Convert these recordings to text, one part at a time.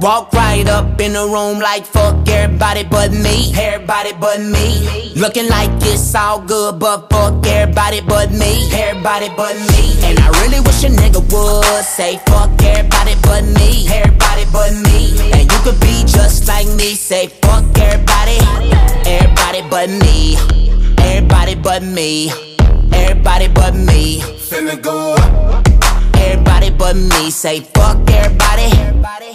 Walk right up in the room like fuck everybody but me. Everybody but me. Looking like it's all good, but fuck everybody but me. Everybody but me. And I really wish a nigga would say fuck everybody but me. Everybody but me. And you could be just like me. Say fuck everybody. Everybody but me. Everybody but me. Everybody but me. Finna go up. Everybody but me. Say fuck everybody.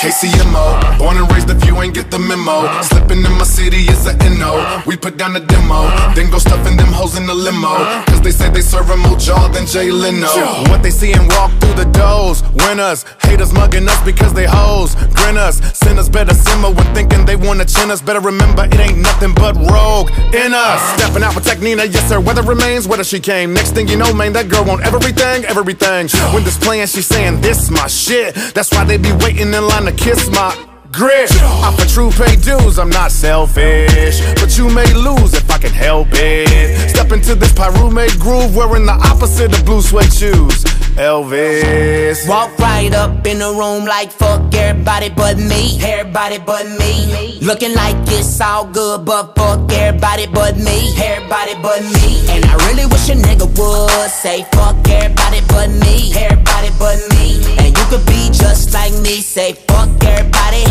KCMO, born and raised if you ain't get the memo. Slipping in my city is a NO. We put down the demo, then go stuffing them hoes in the limo. Cause they say they serving more jaw than Jay Leno. What they see and walk through the doors. Winners, haters mugging us because they hoes. Grin us, sinners better simmer when thinking they wanna chin us. Better remember it ain't nothing but rogue in us. Stepping out with Technina, yes sir. Weather remains, whether she came. Next thing you know, man, that girl want everything, everything. When this playing, she saying this my shit. That's why they be waiting in line to kiss my grit. I'm for true pay dues, I'm not selfish. But you may lose if I can help it. Step into this Pyrume groove wearing the opposite of blue suede shoes. Elvis. Walk right up in the room like fuck everybody but me. Everybody but me. Looking like it's all good, but fuck everybody but me. Everybody but me. And I really wish a nigga would say fuck everybody but me. Everybody but me. And could be just like me. Say fuck everybody.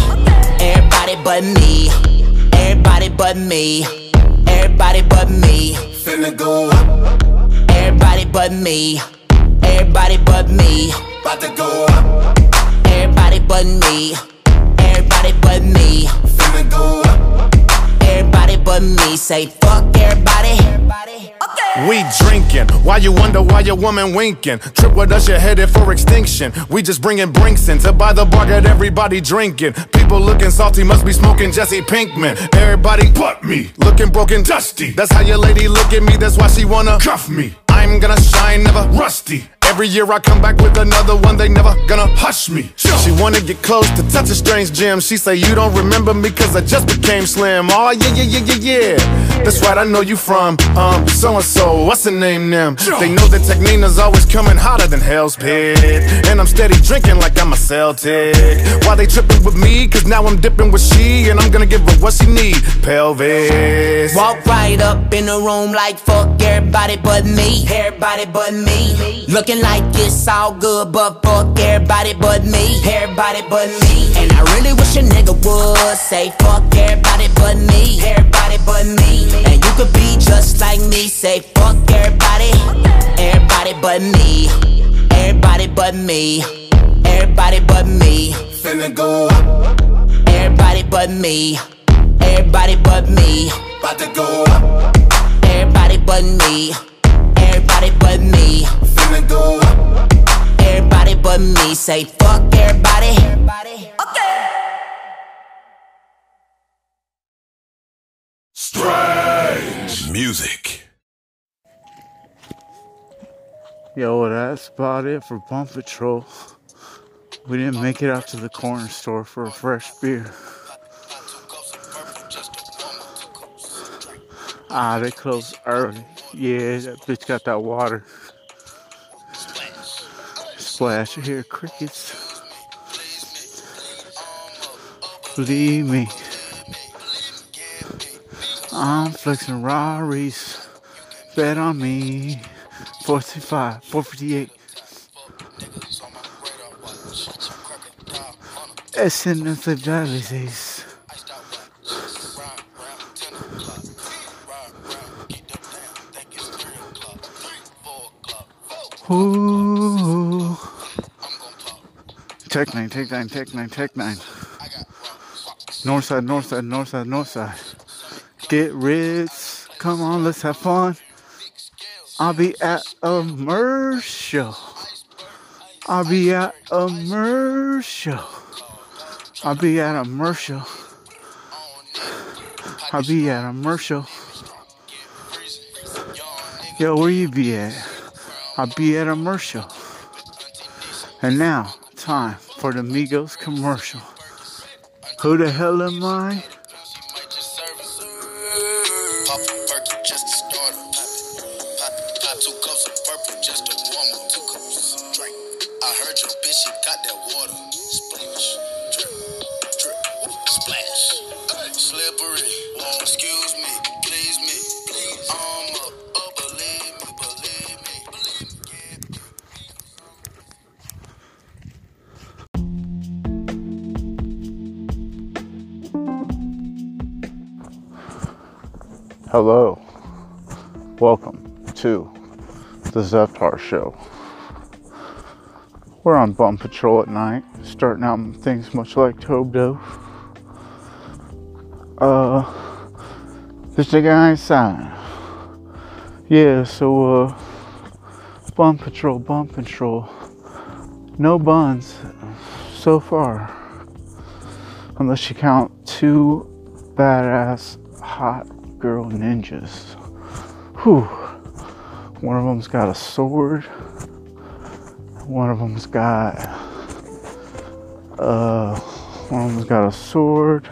Everybody but me. Everybody but me. Everybody but me. Finna go up. Everybody but me. Everybody but me. About to go up. Everybody but me. Everybody but me. Finna go up. Everybody but me. Say fuck everybody. We drinking, why you wonder why your woman winking? Trip with us, you're headed for extinction. We just bringing brinks in to buy the bar, get everybody drinking. People looking salty, must be smoking Jesse Pinkman. Everybody but me, looking broken, dusty. That's how your lady look at me, that's why she wanna cuff me. I'm gonna shine, never rusty. Every year I come back with another one, they never gonna hush me. She wanna get close to touch a strange gem. She say, You don't remember me cause I just became slim. Oh, yeah, yeah, yeah, yeah, yeah. That's right, I know you from, um, so and so. What's the name, them? They know that Technina's always coming hotter than Hell's Pit. And I'm steady drinking like I'm a Celtic. Why they tripping with me? Cause now I'm dipping with she, and I'm gonna give her what she need. Pelvis. Walk right up in the room like fuck everybody but me. Everybody but me. Looking like it's all good, but fuck everybody but me. Everybody but me. And I really wish a nigga would say fuck everybody but me. Everybody but me. And you could be just like me. Say fuck everybody. Everybody but me. Everybody but me. Everybody but me. Finna go up. Everybody but me. Everybody but me. About to go up. Everybody but me. Everybody but me. Finna go up. Everybody but me. Say fuck everybody. Okay. Strange music. Yo, that's about it for Bump Patrol. We didn't make it out to the corner store for a fresh beer. Ah, they closed early. Yeah, that bitch got that water. Splash, you crickets. Believe me. I'm flexing Rari's. Bet on me. 45, 458. Es en infidelidades. Tech 9, Tech 9, Tech 9, Tech 9. North side, north side, north side, north side. Get rich. Come on, let's have fun. I'll be at a merch show. I'll be at a merch show. I'll be at a merch show. I'll be at a merch show. Yo, where you be at? I'll be at a merch show. And now, time for the Migos commercial. Who the hell am I? I heard your bitch, she got that water. Hello. Welcome to the Zeptar Show. We're on bum patrol at night, starting out things much like Tobdo. Uh, this the guy inside. Yeah, so, uh, bum patrol, bum patrol. No buns so far. Unless you count two badass hot girl ninjas. Whew. One of them's got a sword. One of them's got uh one of them's got a sword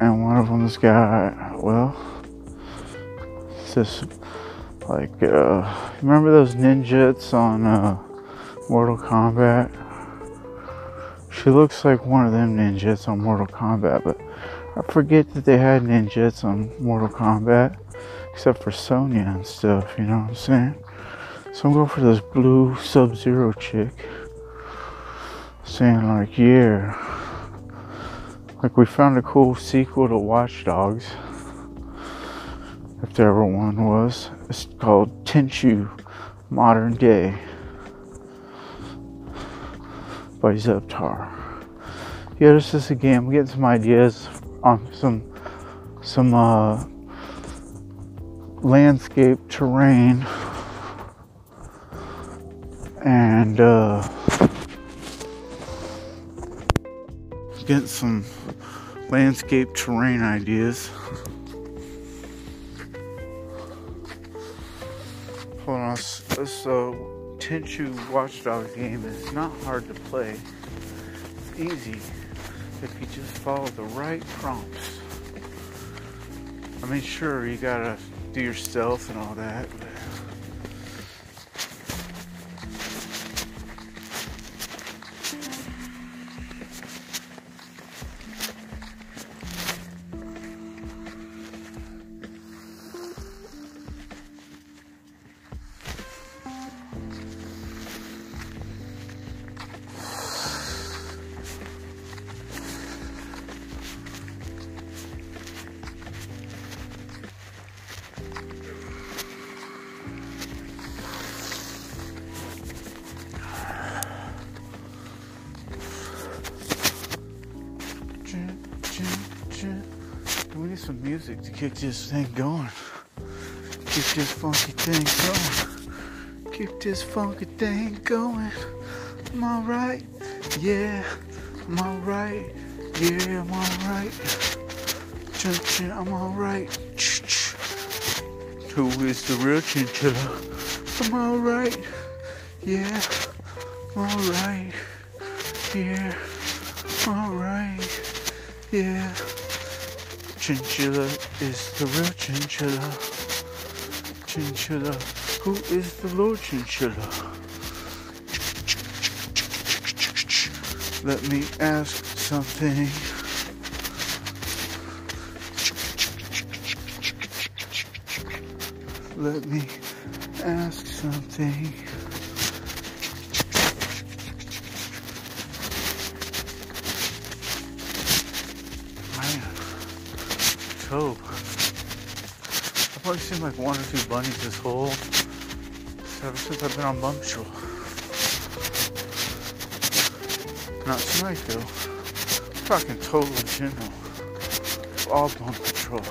and one of them's got well it's just like uh remember those ninjas on uh Mortal Kombat? She looks like one of them ninjas on Mortal Kombat, but I forget that they had ninjas on Mortal Kombat, except for Sonya and stuff, you know what I'm saying? So I'm going for this blue Sub Zero chick. Saying, like, yeah. Like, we found a cool sequel to Watch Dogs. If there ever one was. It's called Tenchu Modern Day by Zeptar. Yeah, this is a game. I'm getting some ideas on some some uh, landscape terrain and uh, get some landscape terrain ideas. Hold on, uh, Tenchu Watchdog game is not hard to play. It's easy if you just follow the right prompts. I mean, sure, you gotta do your stealth and all that, but music to kick this thing going. Keep this funky thing going. Keep this funky thing going. Am I right? Yeah. Am I right? Yeah, I'm alright. I'm alright. Who is the real chinchilla? I'm alright. Yeah. I'm alright. Yeah. I'm alright. Yeah. Chinchilla is the real chinchilla. Chinchilla. Who is the Lord Chinchilla? Let me ask something. Let me ask something. Tobe. I've probably seen like one or two bunnies this whole ever since I've been on Bum Patrol. Not tonight though. I'm talking total general. All Bum Patrol.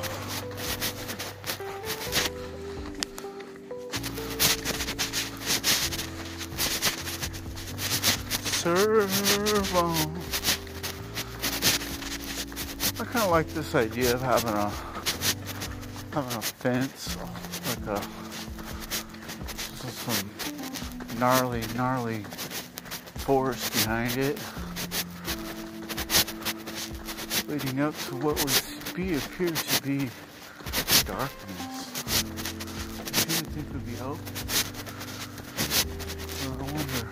Serve on. I kind of like this idea of having a having a fence, like a some gnarly, gnarly forest behind it, leading up to what would be appears to be darkness. I didn't think would be open. I wonder.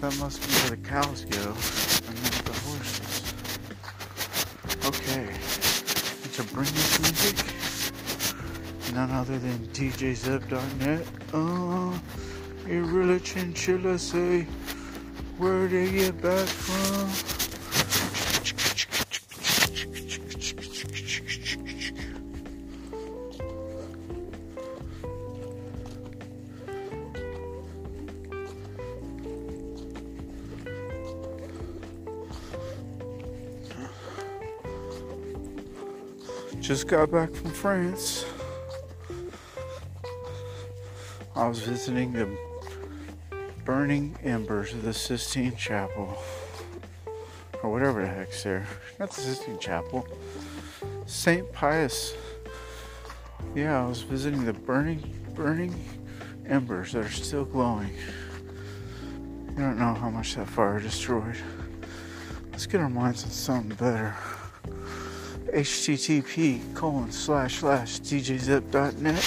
That must be where the cows go, and not the horses. Okay, and to bring this music, none other than DJZep.net. Oh, you really chinchilla say, where they get back from? Just got back from France. I was visiting the burning embers of the Sistine Chapel. Or whatever the heck's there. Not the Sistine Chapel. St. Pius. Yeah, I was visiting the burning, burning embers that are still glowing. You don't know how much that fire destroyed. Let's get our minds on something better. Http colon slash slash djzep.net.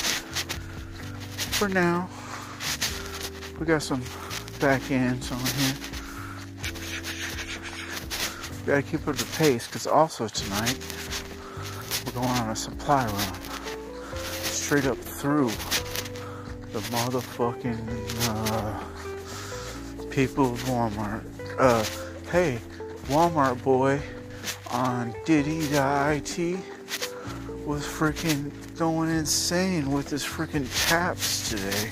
For now, we got some back ends on here. We gotta keep up the pace because also tonight we're going on a supply run straight up through the motherfucking uh, people of Walmart. Uh, hey, Walmart boy on Diddy.it was freaking going insane with his freaking taps today.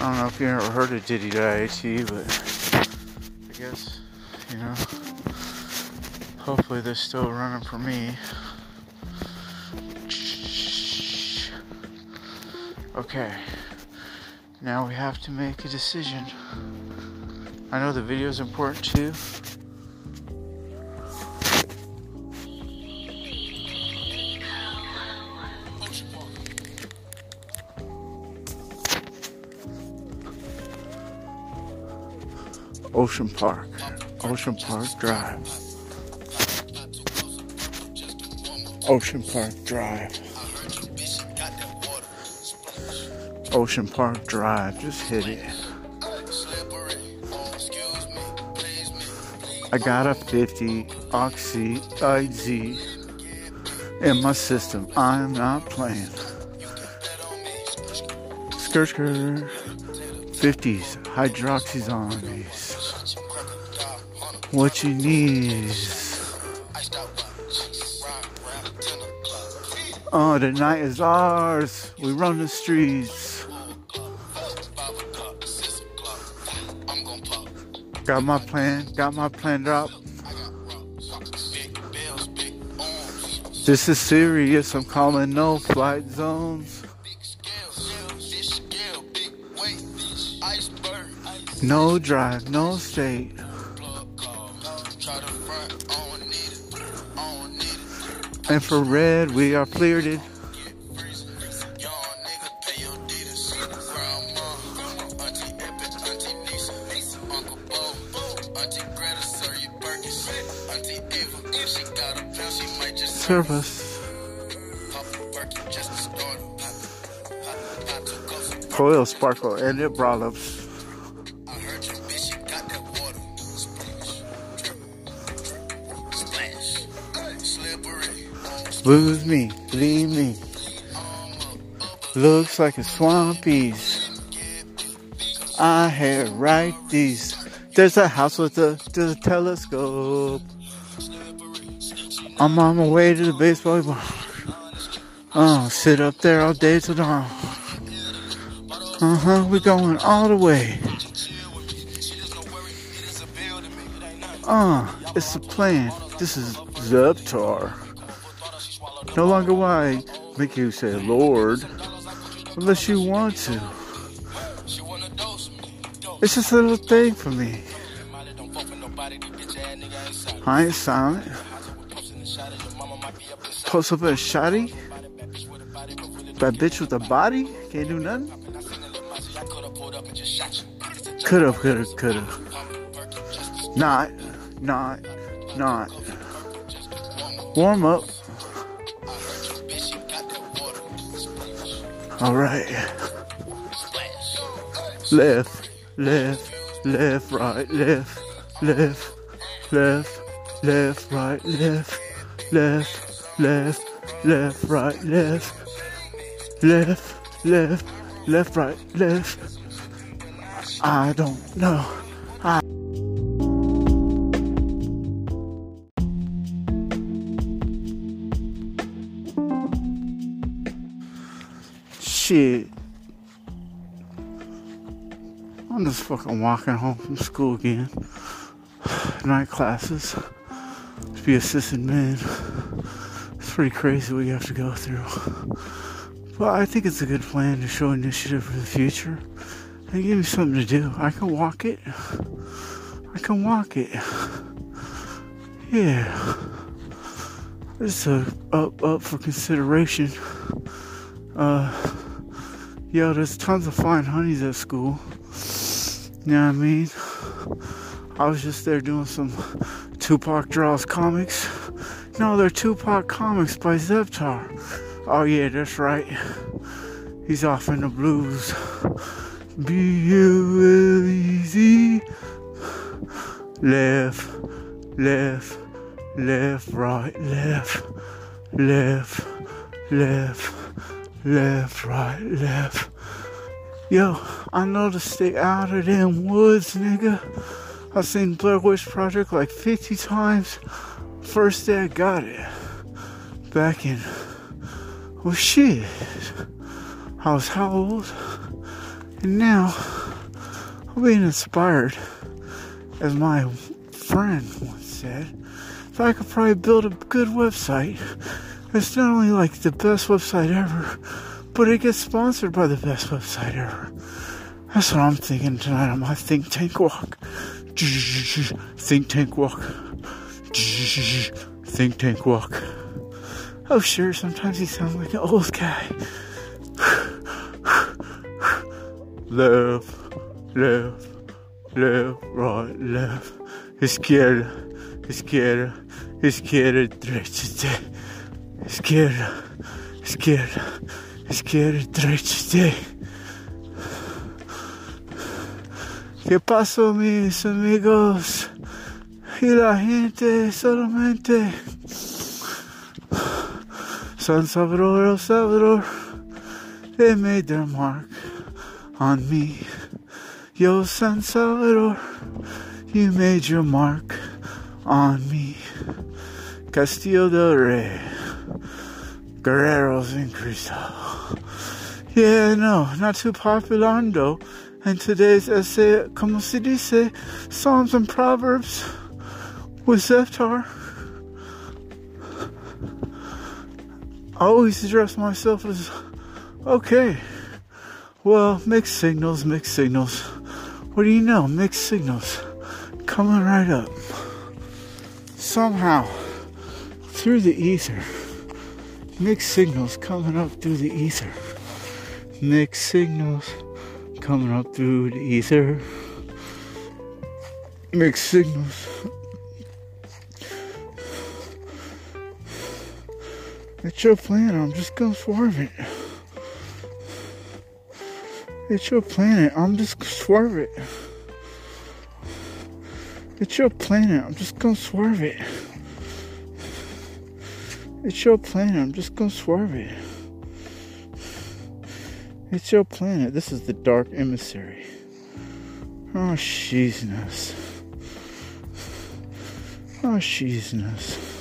I don't know if you ever heard of Diddy.it, but I guess, you know, hopefully they're still running for me. Okay, now we have to make a decision. I know the video is important too. Ocean Park, Ocean Park Drive. Ocean Park Drive. Ocean Park Drive, just hit it. I got a 50 Oxy IZ in my system. I'm not playing. Skirt skirt. 50s, hydroxy zombies. What you need. Oh, the night is ours. We run the streets. Got my plan, got my plan drop. This is serious, I'm calling no flight zones. No drive, no state. Infrared, we are cleared Service. Coil sparkle and it brought. Lose me, leave me. Looks like a swampies. I had right these. There's a house with a, the telescope. I'm on my way to the baseball bar. Oh, sit up there all day till dawn. Uh huh, we're going all the way. Uh, it's the plan. This is Zeptar. No longer why make you say Lord, unless you want to. It's just a little thing for me. I ain't silent. Post up a shotty. That bitch with the body can't do nothing. Could've, could've, could've. Not, not, not. Warm up. All right. Left, left, left, right, left, left, left, left, right, left, left, left, left, right, left, left, left, left, right, left. I don't know. I Shit. I'm just fucking walking home from school again. night classes to be assistant men. It's pretty crazy you have to go through. But I think it's a good plan to show initiative for the future and give me something to do. I can walk it. I can walk it. Yeah. It's a up up for consideration. Uh yo, there's tons of fine honeys at school. You know what I mean? I was just there doing some Tupac Draws comics. No, they're Tupac comics by Zeptar. Oh yeah, that's right. He's off in the blues. B-U-L-E-Z. Left, left, left, right, left, left, left, left, right, left. Yo, I know to stay out of them woods, nigga. I've seen Blair Witch Project like 50 times. First day I got it. Back in, well, shit. I was how old? And now, I'm being inspired, as my friend once said. If I could probably build a good website, it's not only like the best website ever, but it gets sponsored by the best website ever. That's what I'm thinking tonight on my think tank walk. Think tank walk. Think tank walk. Oh, sure, sometimes he sounds like an old guy. left, left, left, right, left. Izquierda, izquierda, izquierda, derecha, izquierda, izquierda, izquierda, derecha. ¿Qué pasó, mis amigos? Y la gente solamente. Salvador, El Salvador, they made their mark on me. Yo, San Salvador, you made your mark on me. Castillo del Rey, Guerreros in Cristo. Yeah, no, not too populando. And today's essay, como se dice, Psalms and Proverbs with Zeptar. I always address myself as okay. Well, mixed signals, mixed signals. What do you know? Mixed signals coming right up. Somehow, through the ether, mixed signals coming up through the ether. Mixed signals coming up through the ether. Mixed signals It's your planet. I'm just gonna swerve it. It's your planet. I'm just gonna swerve it. It's your planet. I'm just gonna swerve it. It's your planet. I'm just gonna swerve it. It's your planet. This is the Dark Emissary. Oh, sheezness. Oh, sheezness.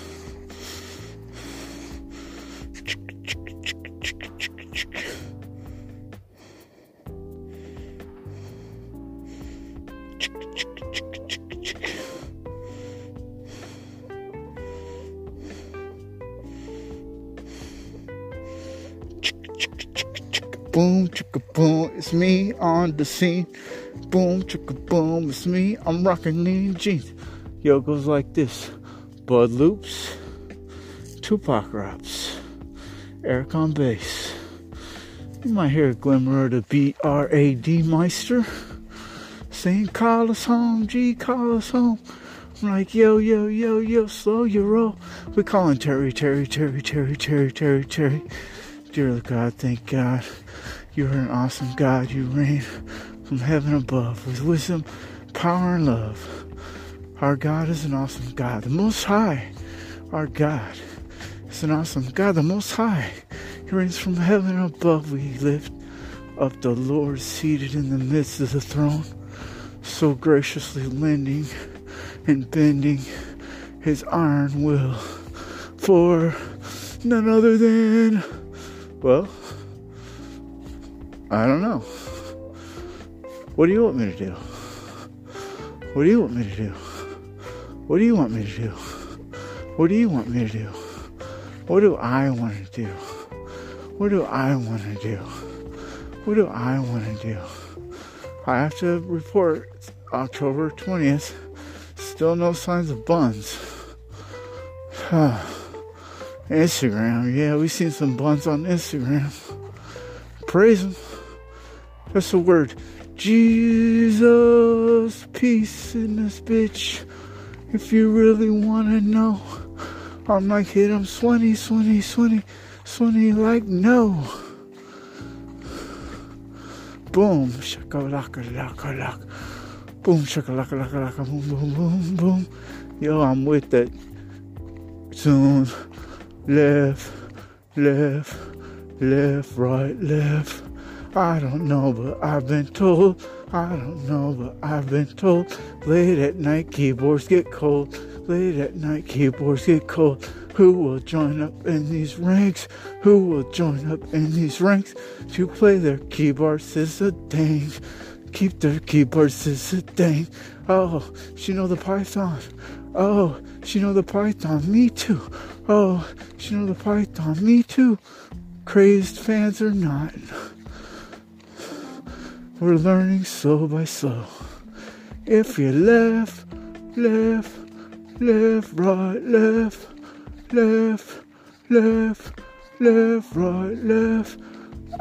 Boom, chicka boom, it's me on the scene. Boom, chicka boom, it's me. I'm rocking lean jeans. Yo, goes like this Bud Loops, Tupac raps, Eric on bass. You might hear a glimmer of the B R A D Meister saying, Call us home, G, call us home. I'm like, yo, yo, yo, yo, slow your roll. We calling Terry, Terry, Terry, Terry, Terry, Terry, Terry. Dear God, thank God. You're an awesome God. You reign from heaven above with wisdom, power, and love. Our God is an awesome God. The Most High, our God, is an awesome God. The Most High, He reigns from heaven above. We lift up the Lord seated in the midst of the throne, so graciously lending and bending His iron will for none other than, well, I don't know. What do you want me to do? What do you want me to do? What do you want me to do? What do you want me to do? What do I want to do? What do I want to do? What do I want to do? I have to report October 20th. Still no signs of buns. Instagram, yeah, we seen some buns on Instagram. Praise him. That's the word. Jesus, peace in this bitch. If you really wanna know, I'm like hit him swinny, swinny, swinny, swinny like no. Boom, shakalaka laka laka. Boom, shakalaka laka laka, boom, boom, boom, boom. Yo, I'm with that tune. Left, left, left, right, left. I don't know, but I've been told. I don't know, but I've been told. Late at night, keyboards get cold. Late at night, keyboards get cold. Who will join up in these ranks? Who will join up in these ranks to play their keyboards? Is a dang. Keep their keyboards is a dang. Oh, she know the Python. Oh, she know the Python. Me too. Oh, she know the Python. Me too. Crazed fans or not. We're learning slow by slow. If you left, left, left, right, left, left, left, left, right, left.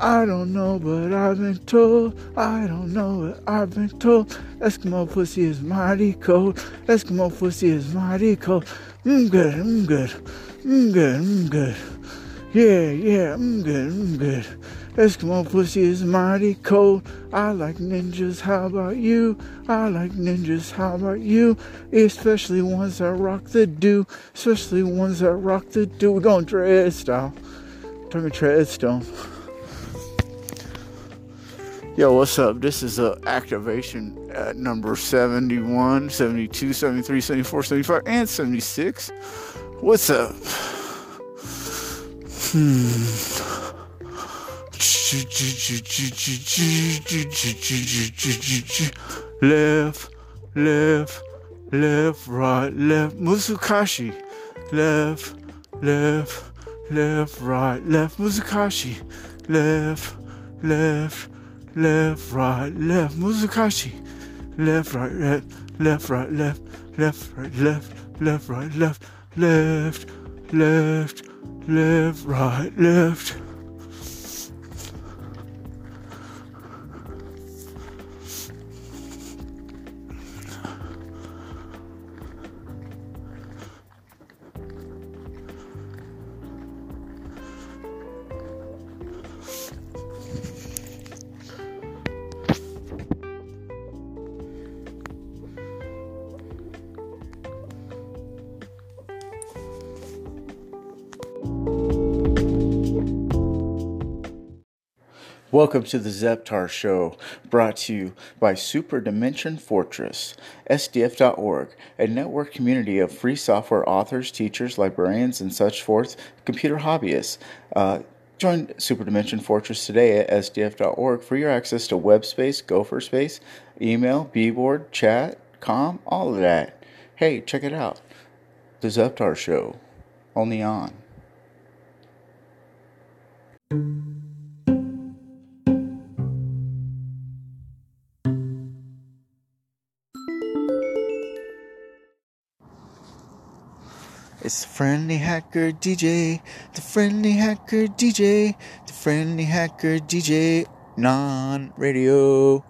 I don't know, but I've been told. I don't know, but I've been told. Eskimo pussy is mighty cold. Eskimo pussy is mighty cold. Mm good, mm good, mm good, mm good. Yeah, yeah, mm good, mm good. Eskimo pussy is mighty cold. I like ninjas, how about you? I like ninjas, how about you? Especially ones that rock the do. Especially ones that rock the do. We're going dread style. Talking tread stone. Yo, what's up? This is uh, activation at number 71, 72, 73, 74, 75, and 76. What's up? Hmm. Left, left, left, right, left. Musukashi. Left, left, left, right, left. Musukashi. Left, left, left, right, left. Musukashi. Left, right, left, left, right, left, left, right, left, left, right, left, left, left, left, right, left. Welcome to the Zeptar Show, brought to you by Super Dimension Fortress, SDF.org, a network community of free software authors, teachers, librarians, and such forth, computer hobbyists. Uh, join Super Dimension Fortress today at SDF.org for your access to web space, Gopher space, email, bboard, chat, com, all of that. Hey, check it out. The Zeptar Show, only on. It's the friendly hacker DJ, the friendly hacker DJ, the friendly hacker DJ, non radio.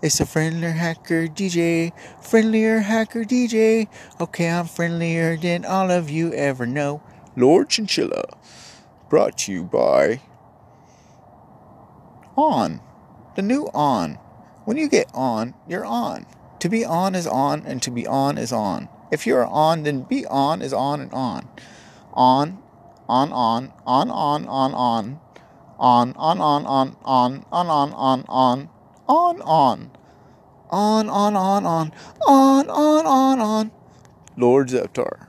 It's a friendlier hacker DJ, friendlier hacker DJ. Okay, I'm friendlier than all of you ever know. Lord Chinchilla, brought to you by On, the new On. When you get on, you're on. To be on is on, and to be on is on. If you're on, then be on is on and on. On, on, on, on, on, on, on. On, on, on, on, on, on, on, on, on, on, on. On, on, on, on, on, on, on, on. Lord Zeptar.